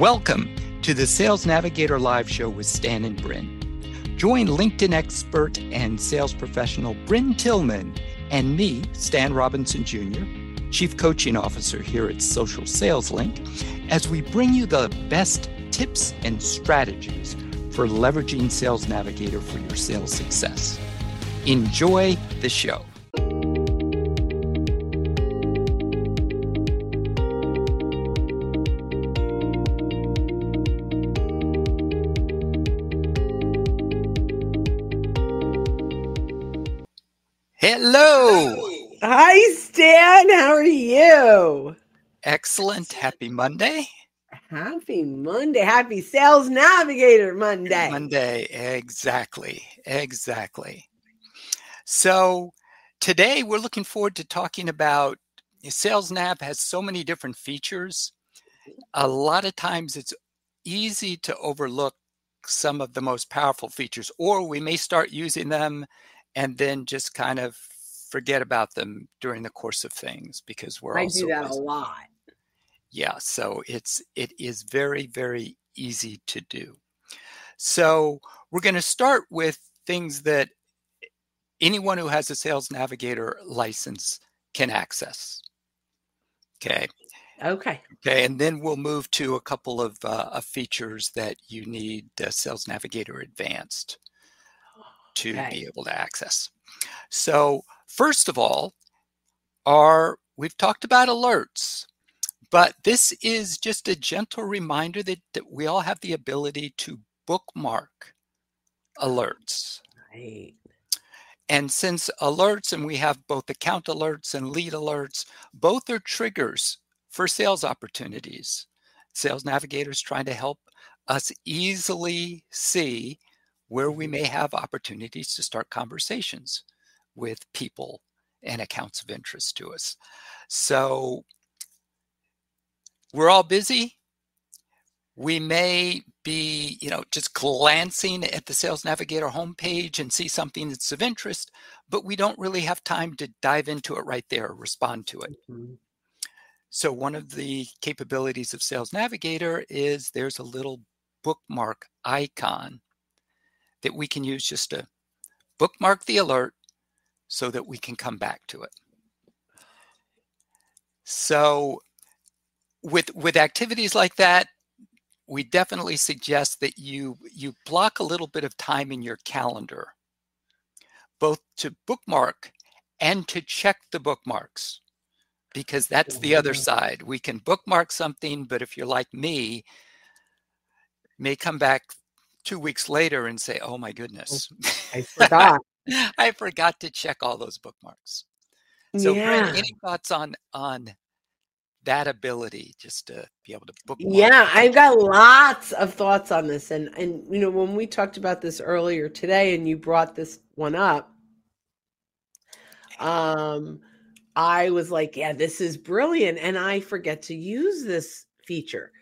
Welcome to the Sales Navigator Live Show with Stan and Brynne. Join LinkedIn expert and sales professional Brynne Tillman and me, Stan Robinson Jr., Chief Coaching Officer here at Social Sales Link, as we bring you the best tips and strategies for leveraging Sales Navigator for your sales success. Enjoy the show. Hello. Hi, Stan. How are you? Excellent. Happy Monday. Happy Monday. Happy Sales Navigator Monday. Monday. Exactly. Exactly. So today we're looking forward to talking about Sales Nav has so many different features. A lot of times it's easy to overlook some of the most powerful features, or we may start using them and then just kind of forget about them during the course of things because we're I do that a lot. yeah so it's it is very very easy to do so we're going to start with things that anyone who has a sales navigator license can access okay Okay. okay and then we'll move to a couple of, uh, of features that you need uh, sales navigator advanced to Okay. be able to access. So, first of all, are we've talked about alerts, but this is just a gentle reminder that, that we all have the ability to bookmark alerts. Right. And since alerts, and we have both account alerts and lead alerts, both are triggers for sales opportunities. Sales navigators trying to help us easily see where we may have opportunities to start conversations with people and accounts of interest to us. So we're all busy. We may be, you know, just glancing at the Sales Navigator homepage and see something that's of interest, but we don't really have time to dive into it right there or respond to it. Mhm. So one of the capabilities of Sales Navigator is there's a little bookmark icon that we can use just to bookmark the alert so that we can come back to it. So with with activities like that, we definitely suggest that you you block a little bit of time in your calendar both to bookmark and to check the bookmarks because that's the other Mhm. side. We can bookmark something, but if you're like me, may come back two weeks later and say, "Oh my goodness, I forgot. I forgot to check all those bookmarks." So, yeah. any thoughts on on that ability just to be able to bookmark? Yeah, I've got lots of thoughts on this. And and you know, when we talked about this earlier today and you brought this one up, um, I was like, yeah, this is brilliant. And I forget to use this feature.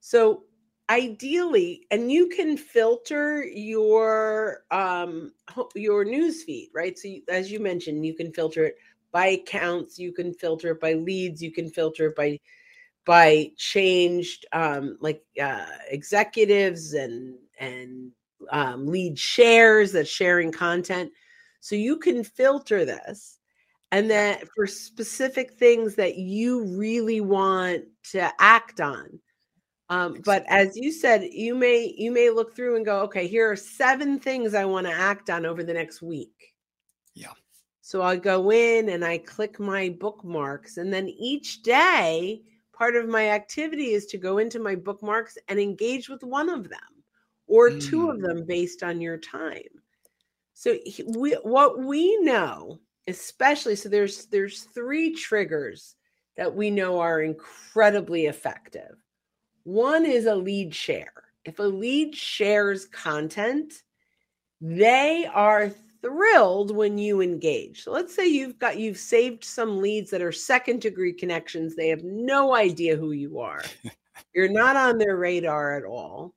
So ideally, and you can filter your um your news feed, right? So you, as you mentioned, you can filter it by accounts, you can filter it by leads, you can filter it by by changed um like uh executives and and um lead shares that's sharing content so you can filter this and then for specific things that you really want to act on um, but as you said you may you may look through and go okay here are seven things i want to act on over the next week. Yeah. so i go in and i click my bookmarks and then each day part of my activity is to go into my bookmarks and engage with one of them or two of them based on your time. So we, what we know especially so there's there's three triggers that we know are incredibly effective one is a lead share. If a lead shares content they are thrilled when you engage. So let's say you've got you've saved some leads that are second degree connections. They have no idea who you are. You're not on their radar at all.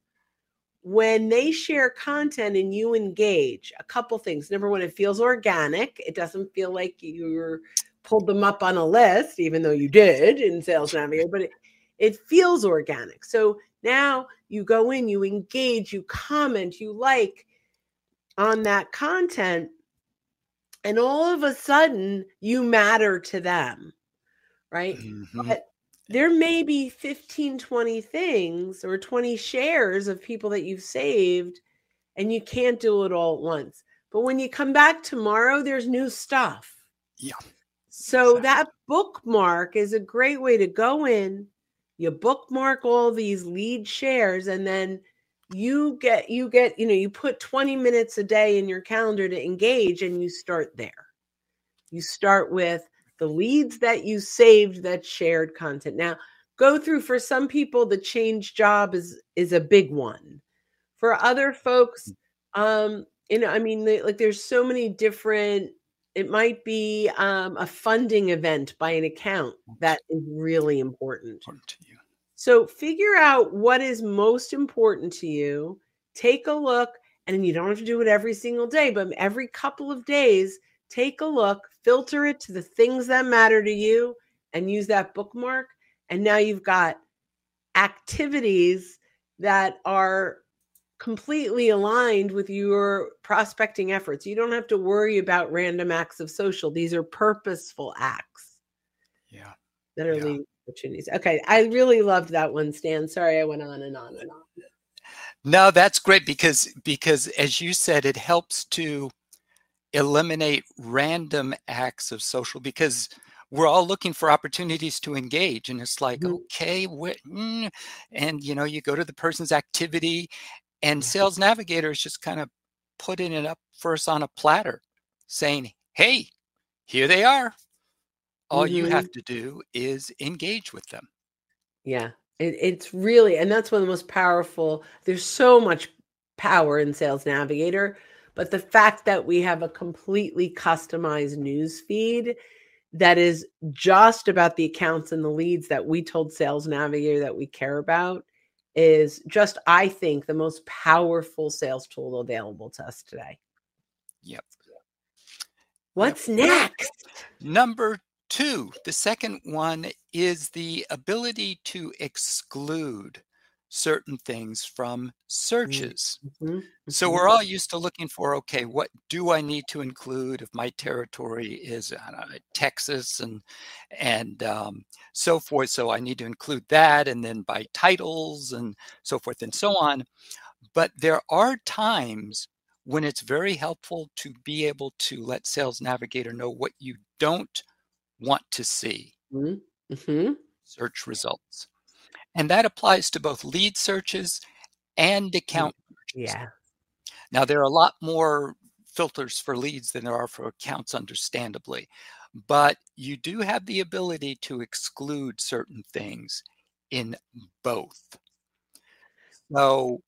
When they share content and you engage a couple things. Number one it feels organic. It doesn't feel like you're pulled them up on a list even though you did in sales navigator but it, it feels organic. So now you go in, you engage, you comment, you like on that content, and all of a sudden you matter to them, right? Mm-hmm. But there may be 15, 20 things or 20 shares of people that you've saved, and you can't do it all at once. But when you come back tomorrow, there's new stuff. Yeah. So exactly. that bookmark is a great way to go in. You bookmark all these lead shares and then you get you get you know you put 20 minutes a day in your calendar to engage and you start there. You start with the leads that you saved that shared content. Now, go through for some people the change job is is a big one. For other folks mm. um you know, I mean like there's so many different it might be um, a funding event by an account that is really important. important to you. So figure out what is most important to you. Take a look, and you don't have to do it every single day, but every couple of days, take a look, filter it to the things that matter to you, and use that bookmark. And now you've got activities that are completely aligned with your prospecting efforts. You don't have to worry about random acts of social. These are purposeful acts. Yeah. That are yeah. leading opportunities. Okay. I really loved that one, Stan. Sorry I went on and on and on. No, that's great because because as you said, it helps to eliminate random acts of social because we're all looking for opportunities to engage and it's like mm-hmm. okay what, mm, and you know you go to the person's activity and Sales Navigator is just kind of putting it up for us on a platter, saying, hey, here they are. All mm-hmm. you have to do is engage with them. Yeah, it, it's really, and that's one of the most powerful. There's so much power in Sales Navigator, but the fact that we have a completely customized news feed that is just about the accounts and the leads that we told Sales Navigator that we care about is just, I think, the most powerful sales tool available to us today. Yep. What's yep. next? Number two, the second one is the ability to exclude certain things from searches. Mm-hmm. So we're mm-hmm. all used to looking for okay, what do I need to include if my territory is know, Texas and and um, so forth? So I need to include that, and then by titles and so forth and so on. But there are times when it's very helpful to be able to let Sales Navigator know what you don't want to see. Mm-hmm. mm-hmm. Search results. And that applies to both lead searches and account searches. Yeah. Now, there are a lot more filters for leads than there are for accounts, understandably. But you do have the ability to exclude certain things in both. So,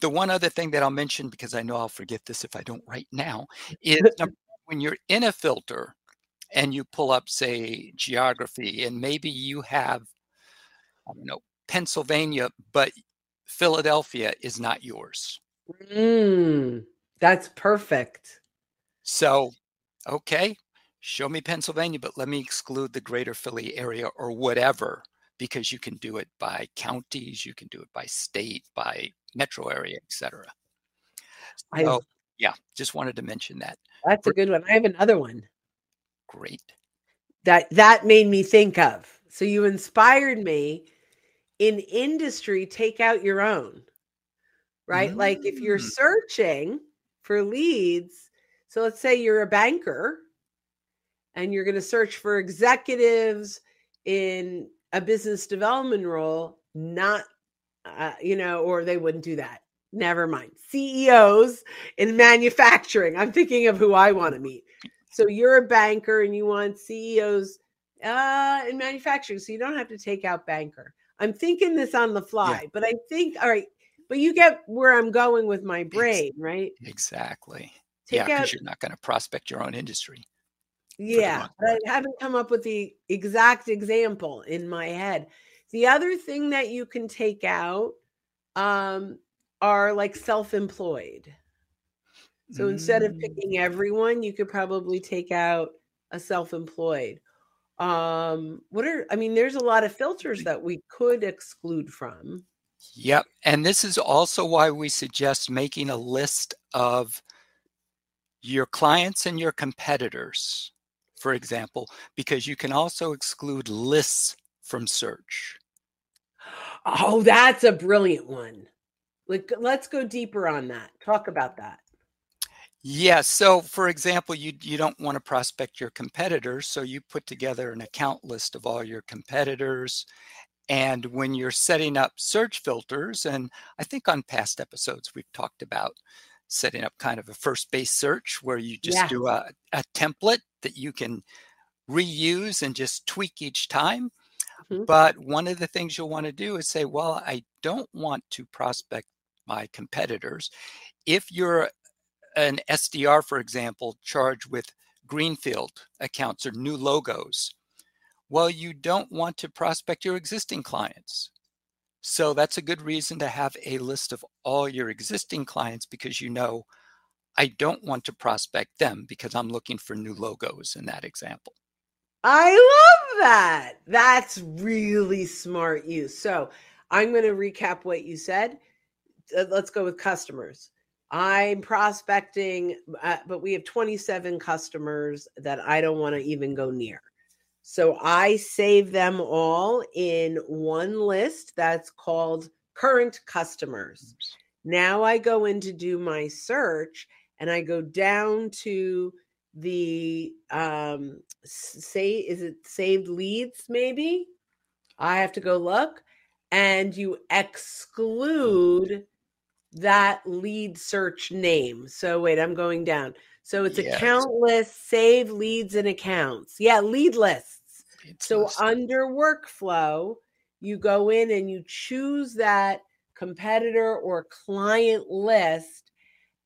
the one other thing that I'll mention, because I know I'll forget this if I don't right now, is when you're in a filter and you pull up, say, geography, and maybe you have I don't know, Pennsylvania, but Philadelphia is not yours. Mm, that's perfect. So, okay, show me Pennsylvania, but let me exclude the greater Philly area or whatever, because you can do it by counties, you can do it by state, by metro area, etc. So, yeah, just wanted to mention that. That's a good one. I have another one. Great. That that made me think of. So you inspired me in industry take out your own right? Mm. like if you're mm. searching for leads so let's say you're a banker and you're going to search for executives in a business development role not uh, you know or they wouldn't do that. Never mind. Ceos in manufacturing. I'm thinking of who i want to meet. So you're a banker and you want ceos uh, in manufacturing so you don't have to take out banker I'm thinking this on the fly, yeah. but I think, all right, but you get where I'm going with my brain, right? Exactly. Take yeah, because you're not going to prospect your own industry. Yeah, I haven't come up with the exact example in my head. The other thing that you can take out um, are like self employed. So mm. instead of picking mm. everyone, you could probably take out a self employed Um, what are I mean, there's a lot of filters that we could exclude from. Yep. And this is also why we suggest making a list of your clients and your competitors, for example, because you can also exclude lists from search. Oh, that's a brilliant one. Like, let's go deeper on that. Talk about that. Yeah. So, for example, you you don't want to prospect your competitors, so you put together an account list of all your competitors. And when you're setting up search filters, and I think on past episodes we've talked about setting up kind of a first base search where you just yeah. do a, a template that you can reuse and just tweak each time. Mm-hmm. But one of the things you'll want to do is say, well, I don't want to prospect my competitors. If you're an SDR, for example, charged with greenfield accounts or new logos, well, you don't want to prospect your existing clients. So that's a good reason to have a list of all your existing clients because you know I don't want to prospect them because I'm looking for new logos in that example. I love that. That's really smart use. So I'm going to recap what you said. Let's go with customers. I'm prospecting, uh, but we have 27 customers that I don't want to even go near. So I save them all in one list that's called current customers. Now I go in to do my search and I go down to the um say is it saved leads maybe? I have to go look and you exclude that lead search name. So wait, I'm going down. So it's yes. account list, save leads and accounts. Yeah, lead lists. It's so under workflow, you go in and you choose that competitor or client list,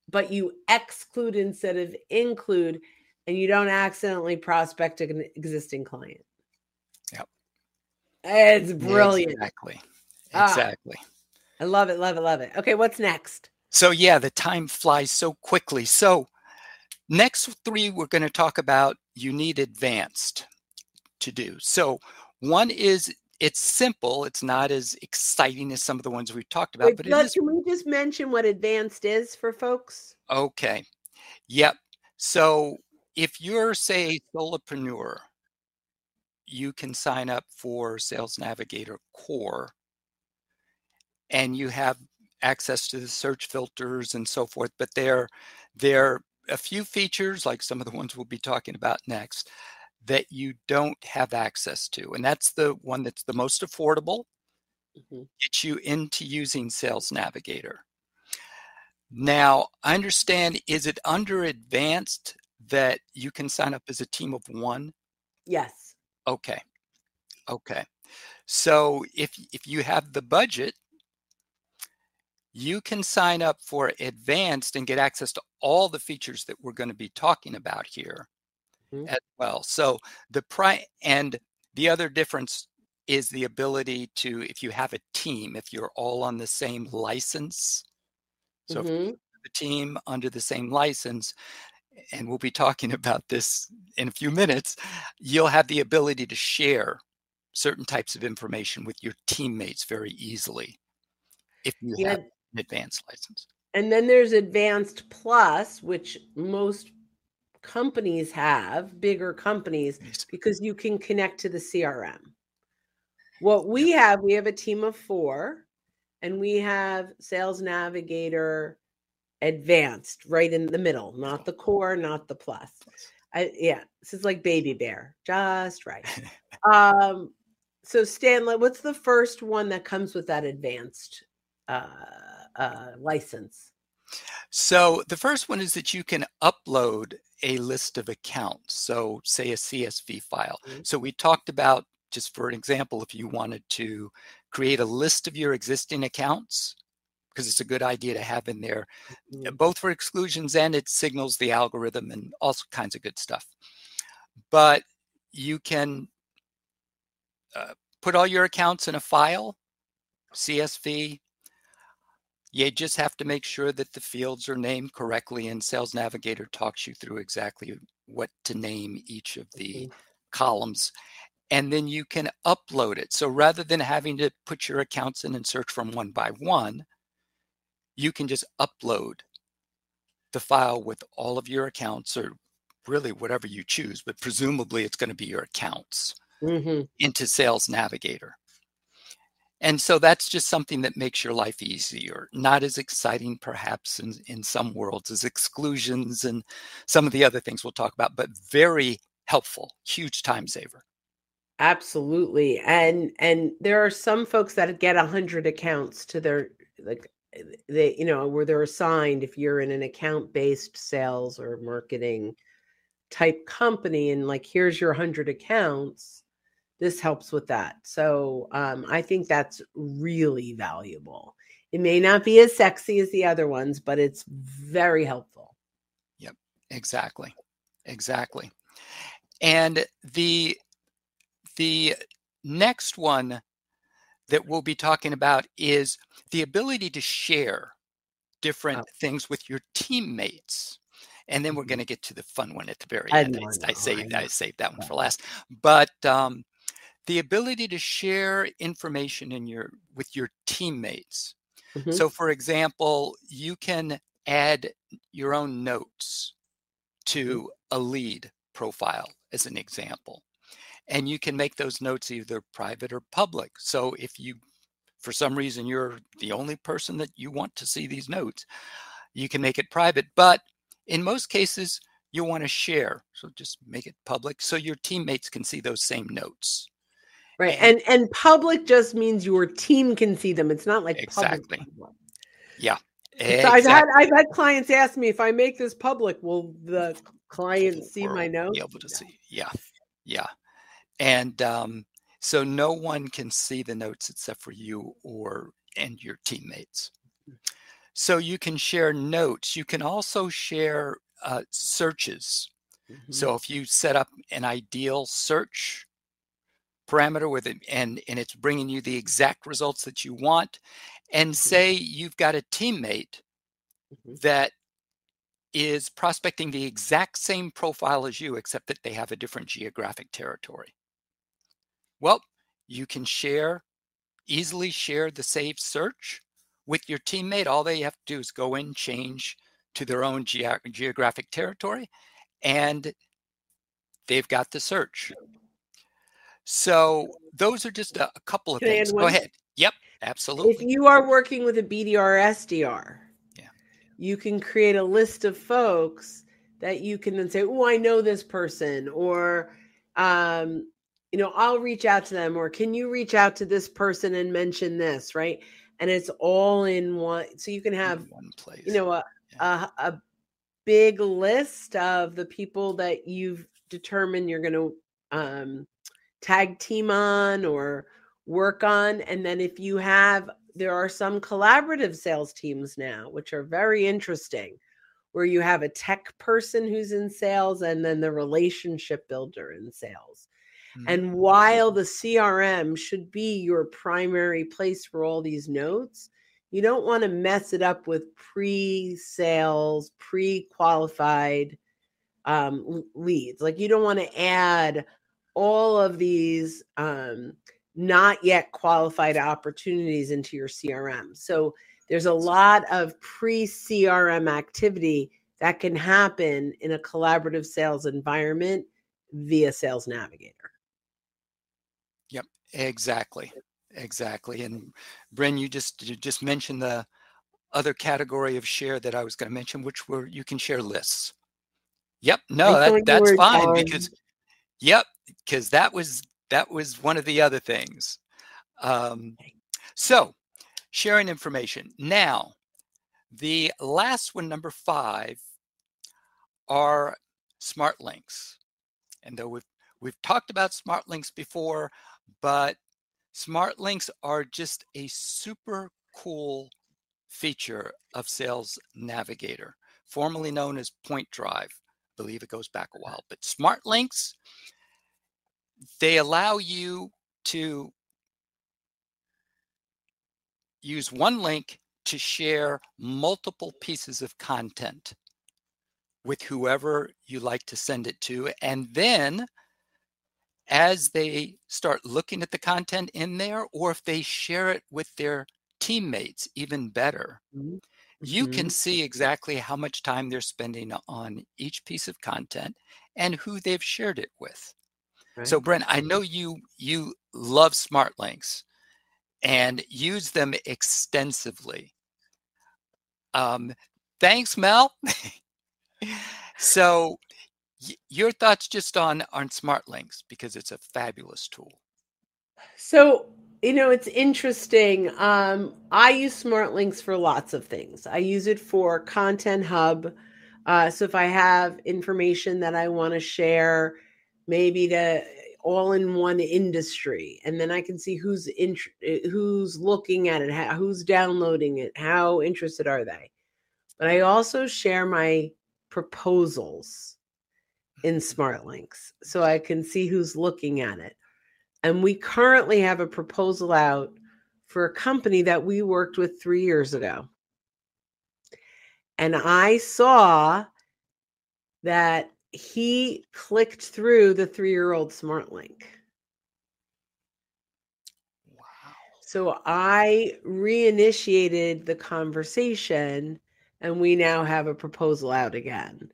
but you exclude instead of include, and you don't accidentally prospect an existing client. Yep. It's brilliant. Exactly. Exactly. Ah. I love it, love it, love it. Okay, what's next? So, yeah, the time flies so quickly. So, next three we're going to talk about you need advanced to do. So, one is it's simple. It's not as exciting as some of the ones we've talked about. Wait, but let, can we just mention what advanced is for folks? Okay. Yep. So if you're, say, solopreneur, you can sign up for Sales Navigator Core and you have access to the search filters and so forth. But there, there are a few features, like some of the ones we'll be talking about next, that you don't have access to. And that's the one that's the most affordable, mm-hmm. get you into using Sales Navigator. Now, I understand, is it under advanced that you can sign up as a team of one? Yes. Okay. Okay. So if if you have the budget you can sign up for advanced and get access to all the features that we're going to be talking about here mm-hmm. as well. So the pri and the other difference is the ability to, if you have a team, if you're all on the same license, so mm-hmm. the team under the same license, and we'll be talking about this in a few minutes, you'll have the ability to share certain types of information with your teammates very easily if you yeah. have advanced license. And then there's advanced plus, which most companies have, bigger companies, because you can connect to the CRM. What we have, we have a team of four, and we have Sales Navigator Advanced right in the middle, not the core, not the plus. I, yeah, this is like baby bear, just right. um, so Stanley, what's the first one that comes with that advanced uh, uh, license? So the first one is that you can upload a list of accounts. So say a CSV file. Mm-hmm. So we talked about just for an example, if you wanted to create a list of your existing accounts, because it's a good idea to have in there, mm-hmm. both for exclusions and it signals the algorithm and all kinds of good stuff. But you can uh, put all your accounts in a file, CSV, you just have to make sure that the fields are named correctly and Sales Navigator talks you through exactly what to name each of the mm-hmm. columns. and then you can upload it. So rather than having to put your accounts in and search from one by one, you can just upload the file with all of your accounts or really whatever you choose, but presumably it's going to be your accounts mm-hmm. into Sales Navigator. And so that's just something that makes your life easier. Not as exciting, perhaps, in, in some worlds as exclusions and some of the other things we'll talk about, but very helpful, huge time saver. Absolutely. And and there are some folks that get a hundred accounts to their like they, you know, where they're assigned if you're in an account-based sales or marketing type company and like here's your hundred accounts this helps with that. So um, I think that's really valuable. It may not be as sexy as the other ones, but it's very helpful. Yep, exactly, exactly. And the the next one that we'll be talking about is the ability to share different oh. things with your teammates. And then we're mm-hmm. going to get to the fun one at the very I end. I, I, saved I, I saved that one for last. But um, the ability to share information in your with your teammates. Mm-hmm. So for example, you can add your own notes mm-hmm. to a lead profile as an example. And you can make those notes either private or public. So if you for some reason you're the only person that you want to see these notes, you can make it private, but in most cases you want to share. So just make it public so your teammates can see those same notes. Right. And and public just means your team can see them. It's not like exactly. Public. Yeah. Exactly. So I've had I've had clients ask me if I make this public, will the client see my notes? Be able to see. Yeah. Yeah. And um, so no one can see the notes except for you or and your teammates. So you can share notes. You can also share uh, searches. Mm-hmm. So if you set up an ideal search parameter with it and, and it's bringing you the exact results that you want. And mm-hmm. say you've got a teammate mm-hmm. that is prospecting the exact same profile as you, except that they have a different geographic territory. Well, you can share, easily share the saved search with your teammate. All they have to do is go in, change to their own ge- geographic territory, and they've got the search. So those are just a, a couple of Can things. Go ahead. Yep, absolutely. If you are working with a BDR SDR, yeah. you can create a list of folks that you can then say, "Oh, I know this person," or um, you know, I'll reach out to them, or can you reach out to this person and mention this, right? And it's all in one, so you can have one place. You know, a, yeah. a a big list of the people that you've determined you're going to um tag team on or work on. And then if you have, there are some collaborative sales teams now, which are very interesting, where you have a tech person who's in sales and then the relationship builder in sales. Mm-hmm. And while the CRM should be your primary place for all these notes, you don't want to mess it up with pre sales, pre qualified um, leads. Like you don't want to add all of these um, not yet qualified opportunities into your CRM. So there's a lot of pre CRM activity that can happen in a collaborative sales environment via Sales Navigator. Yep, exactly, exactly. And Brynne, you just you just mentioned the other category of share that I was going to mention, which were you can share lists. Yep, no, that, that's fine because Yep, because that was that was one of the other things. Um, so, sharing information. Now, the last one, number five, are smart links. And though we've we've talked about smart links before, but smart links are just a super cool feature of Sales Navigator, formerly known as PointDrive believe it goes back a while. But smart links, they allow you to use one link to share multiple pieces of content with whoever you like to send it to. And then as they start looking at the content in there, or if they share it with their teammates, even better. Mm-hmm. You can mm-hmm. see exactly how much time they're spending on each piece of content and who they've shared it with. Right. So, Brent, I know you you love smart links and use them extensively. Um, thanks, Mel. so, y- your thoughts just on on smart links because it's a fabulous tool. So, you know, it's interesting. Um, I use smart links for lots of things. I use it for Content Hub. Uh, so if I have information that I want to share, maybe to all in one industry and then i can see who's in who's looking at it how, who's downloading it how interested are they but i also share my proposals in smart links so i can see who's looking at it and we currently have a proposal out for a company that we worked with three years ago and i saw that he clicked through the three year old smart link. Wow. So I reinitiated the conversation and we now have a proposal out again.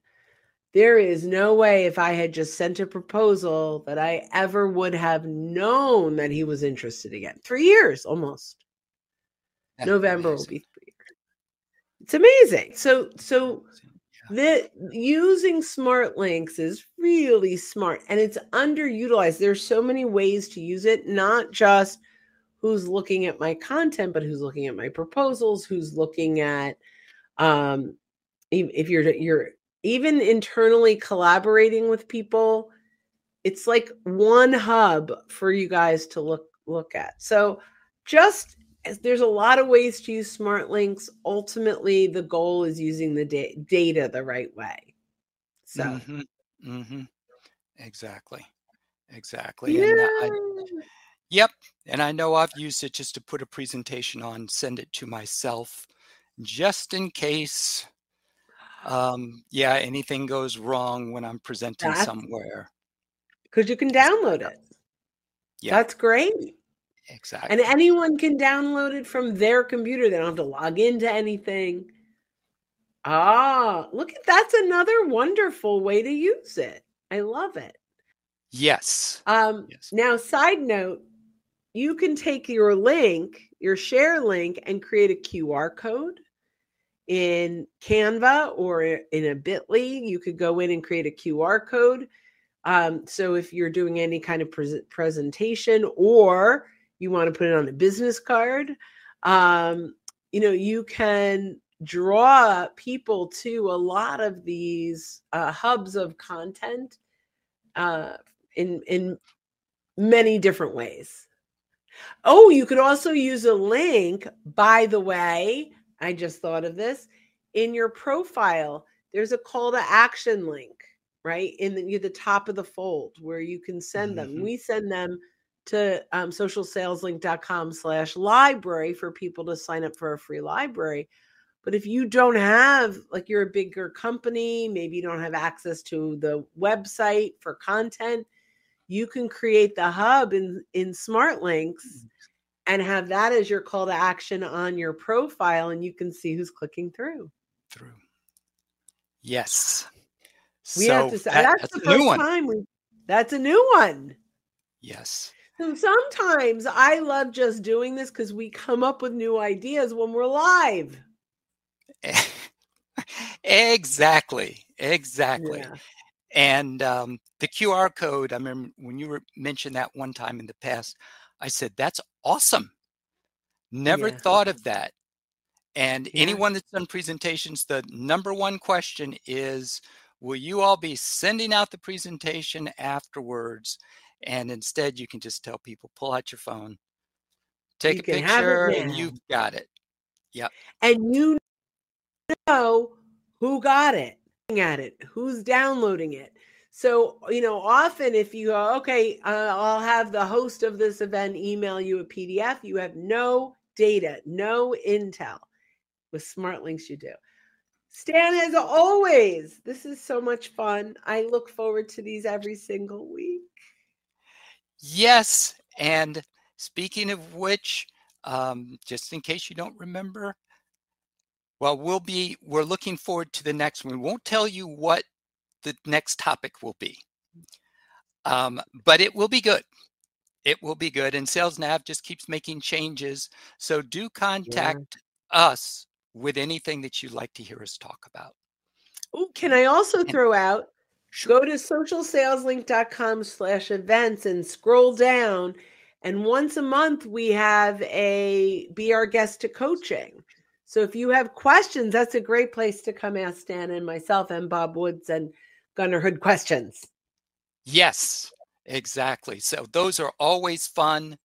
There is no way if I had just sent a proposal that I ever would have known that he was interested again. Three years almost. That's November amazing. will be three years. It's amazing. So so the using smart links is really smart and it's underutilized there's so many ways to use it not just who's looking at my content but who's looking at my proposals who's looking at um if you're you're even internally collaborating with people it's like one hub for you guys to look look at so just there's a lot of ways to use smart links ultimately the goal is using the da- data the right way so mm-hmm. Mm-hmm. exactly exactly yeah. and I, yep and i know i've used it just to put a presentation on send it to myself just in case um yeah anything goes wrong when i'm presenting that's, somewhere because you can download it yeah that's great Exactly. And anyone can download it from their computer. They don't have to log into anything. Ah, look at that's another wonderful way to use it. I love it. Yes. Um yes. now side note, you can take your link, your share link and create a QR code in Canva or in a bit.ly. You could go in and create a QR code. Um, so if you're doing any kind of pre- presentation or you want to put it on a business card um, you know you can draw people to a lot of these uh, hubs of content uh, in in many different ways oh you could also use a link by the way i just thought of this in your profile there's a call to action link right in the, the top of the fold where you can send them mm-hmm. we send them to um, socialsaleslink.com slash library for people to sign up for a free library. But if you don't have, like you're a bigger company, maybe you don't have access to the website for content, you can create the hub in, in Smart Links mm. And have that as your call to action on your profile, and you can see who's clicking through. Through. Yes. We so have to say that, that's, that's the first time we that's a new one. Yes. So sometimes I love just doing this because we come up with new ideas when we're live. exactly. Exactly. Yeah. And um, the QR code, I remember when you were, mentioned that one time in the past, I said, that's awesome. Never yeah. thought of that. And yeah. anyone that's done presentations, the number one question is Will you all be sending out the presentation afterwards? And instead, you can just tell people, pull out your phone, take you a picture, and you've got it. Yep. And you know who got it, at it, who's downloading it. So, you know, often if you go, okay, uh, I'll have the host of this event email you a PDF, you have no data, no intel. With smart links, you do. Stan, as always, this is so much fun. I look forward to these every single week. Yes. And speaking of which, um, just in case you don't remember, well, we'll be, we're looking forward to the next one. We won't tell you what the next topic will be, um, but it will be good. It will be good. And SalesNav just keeps making changes. So do contact yeah. us with anything that you'd like to hear us talk about. Oh, can I also throw out Go to socialsaleslink.com slash events and scroll down. And once a month, we have a Be Our Guest to Coaching. So if you have questions, that's a great place to come ask Stan and myself and Bob Woods and Gunnar Hood questions. Yes, exactly. So those are always fun.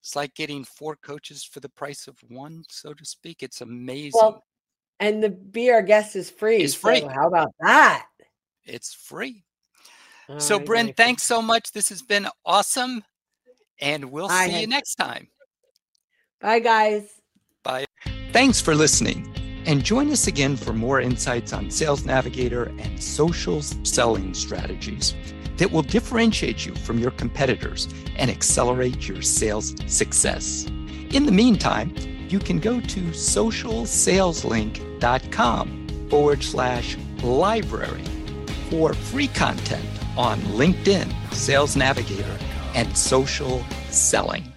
It's like getting four coaches for the price of one, so to speak. It's amazing. Well, and the Be Our Guest is free. It's free. So how about that? It's free. All so, right, Brynne, thanks so much. This has been awesome. And we'll Bye. see you next time. Bye, guys. Bye. Thanks for listening. And join us again for more insights on Sales Navigator and social selling strategies that will differentiate you from your competitors and accelerate your sales success. In the meantime, you can go to socialsaleslink.com forward slash library for free content on LinkedIn, Sales Navigator, and social selling.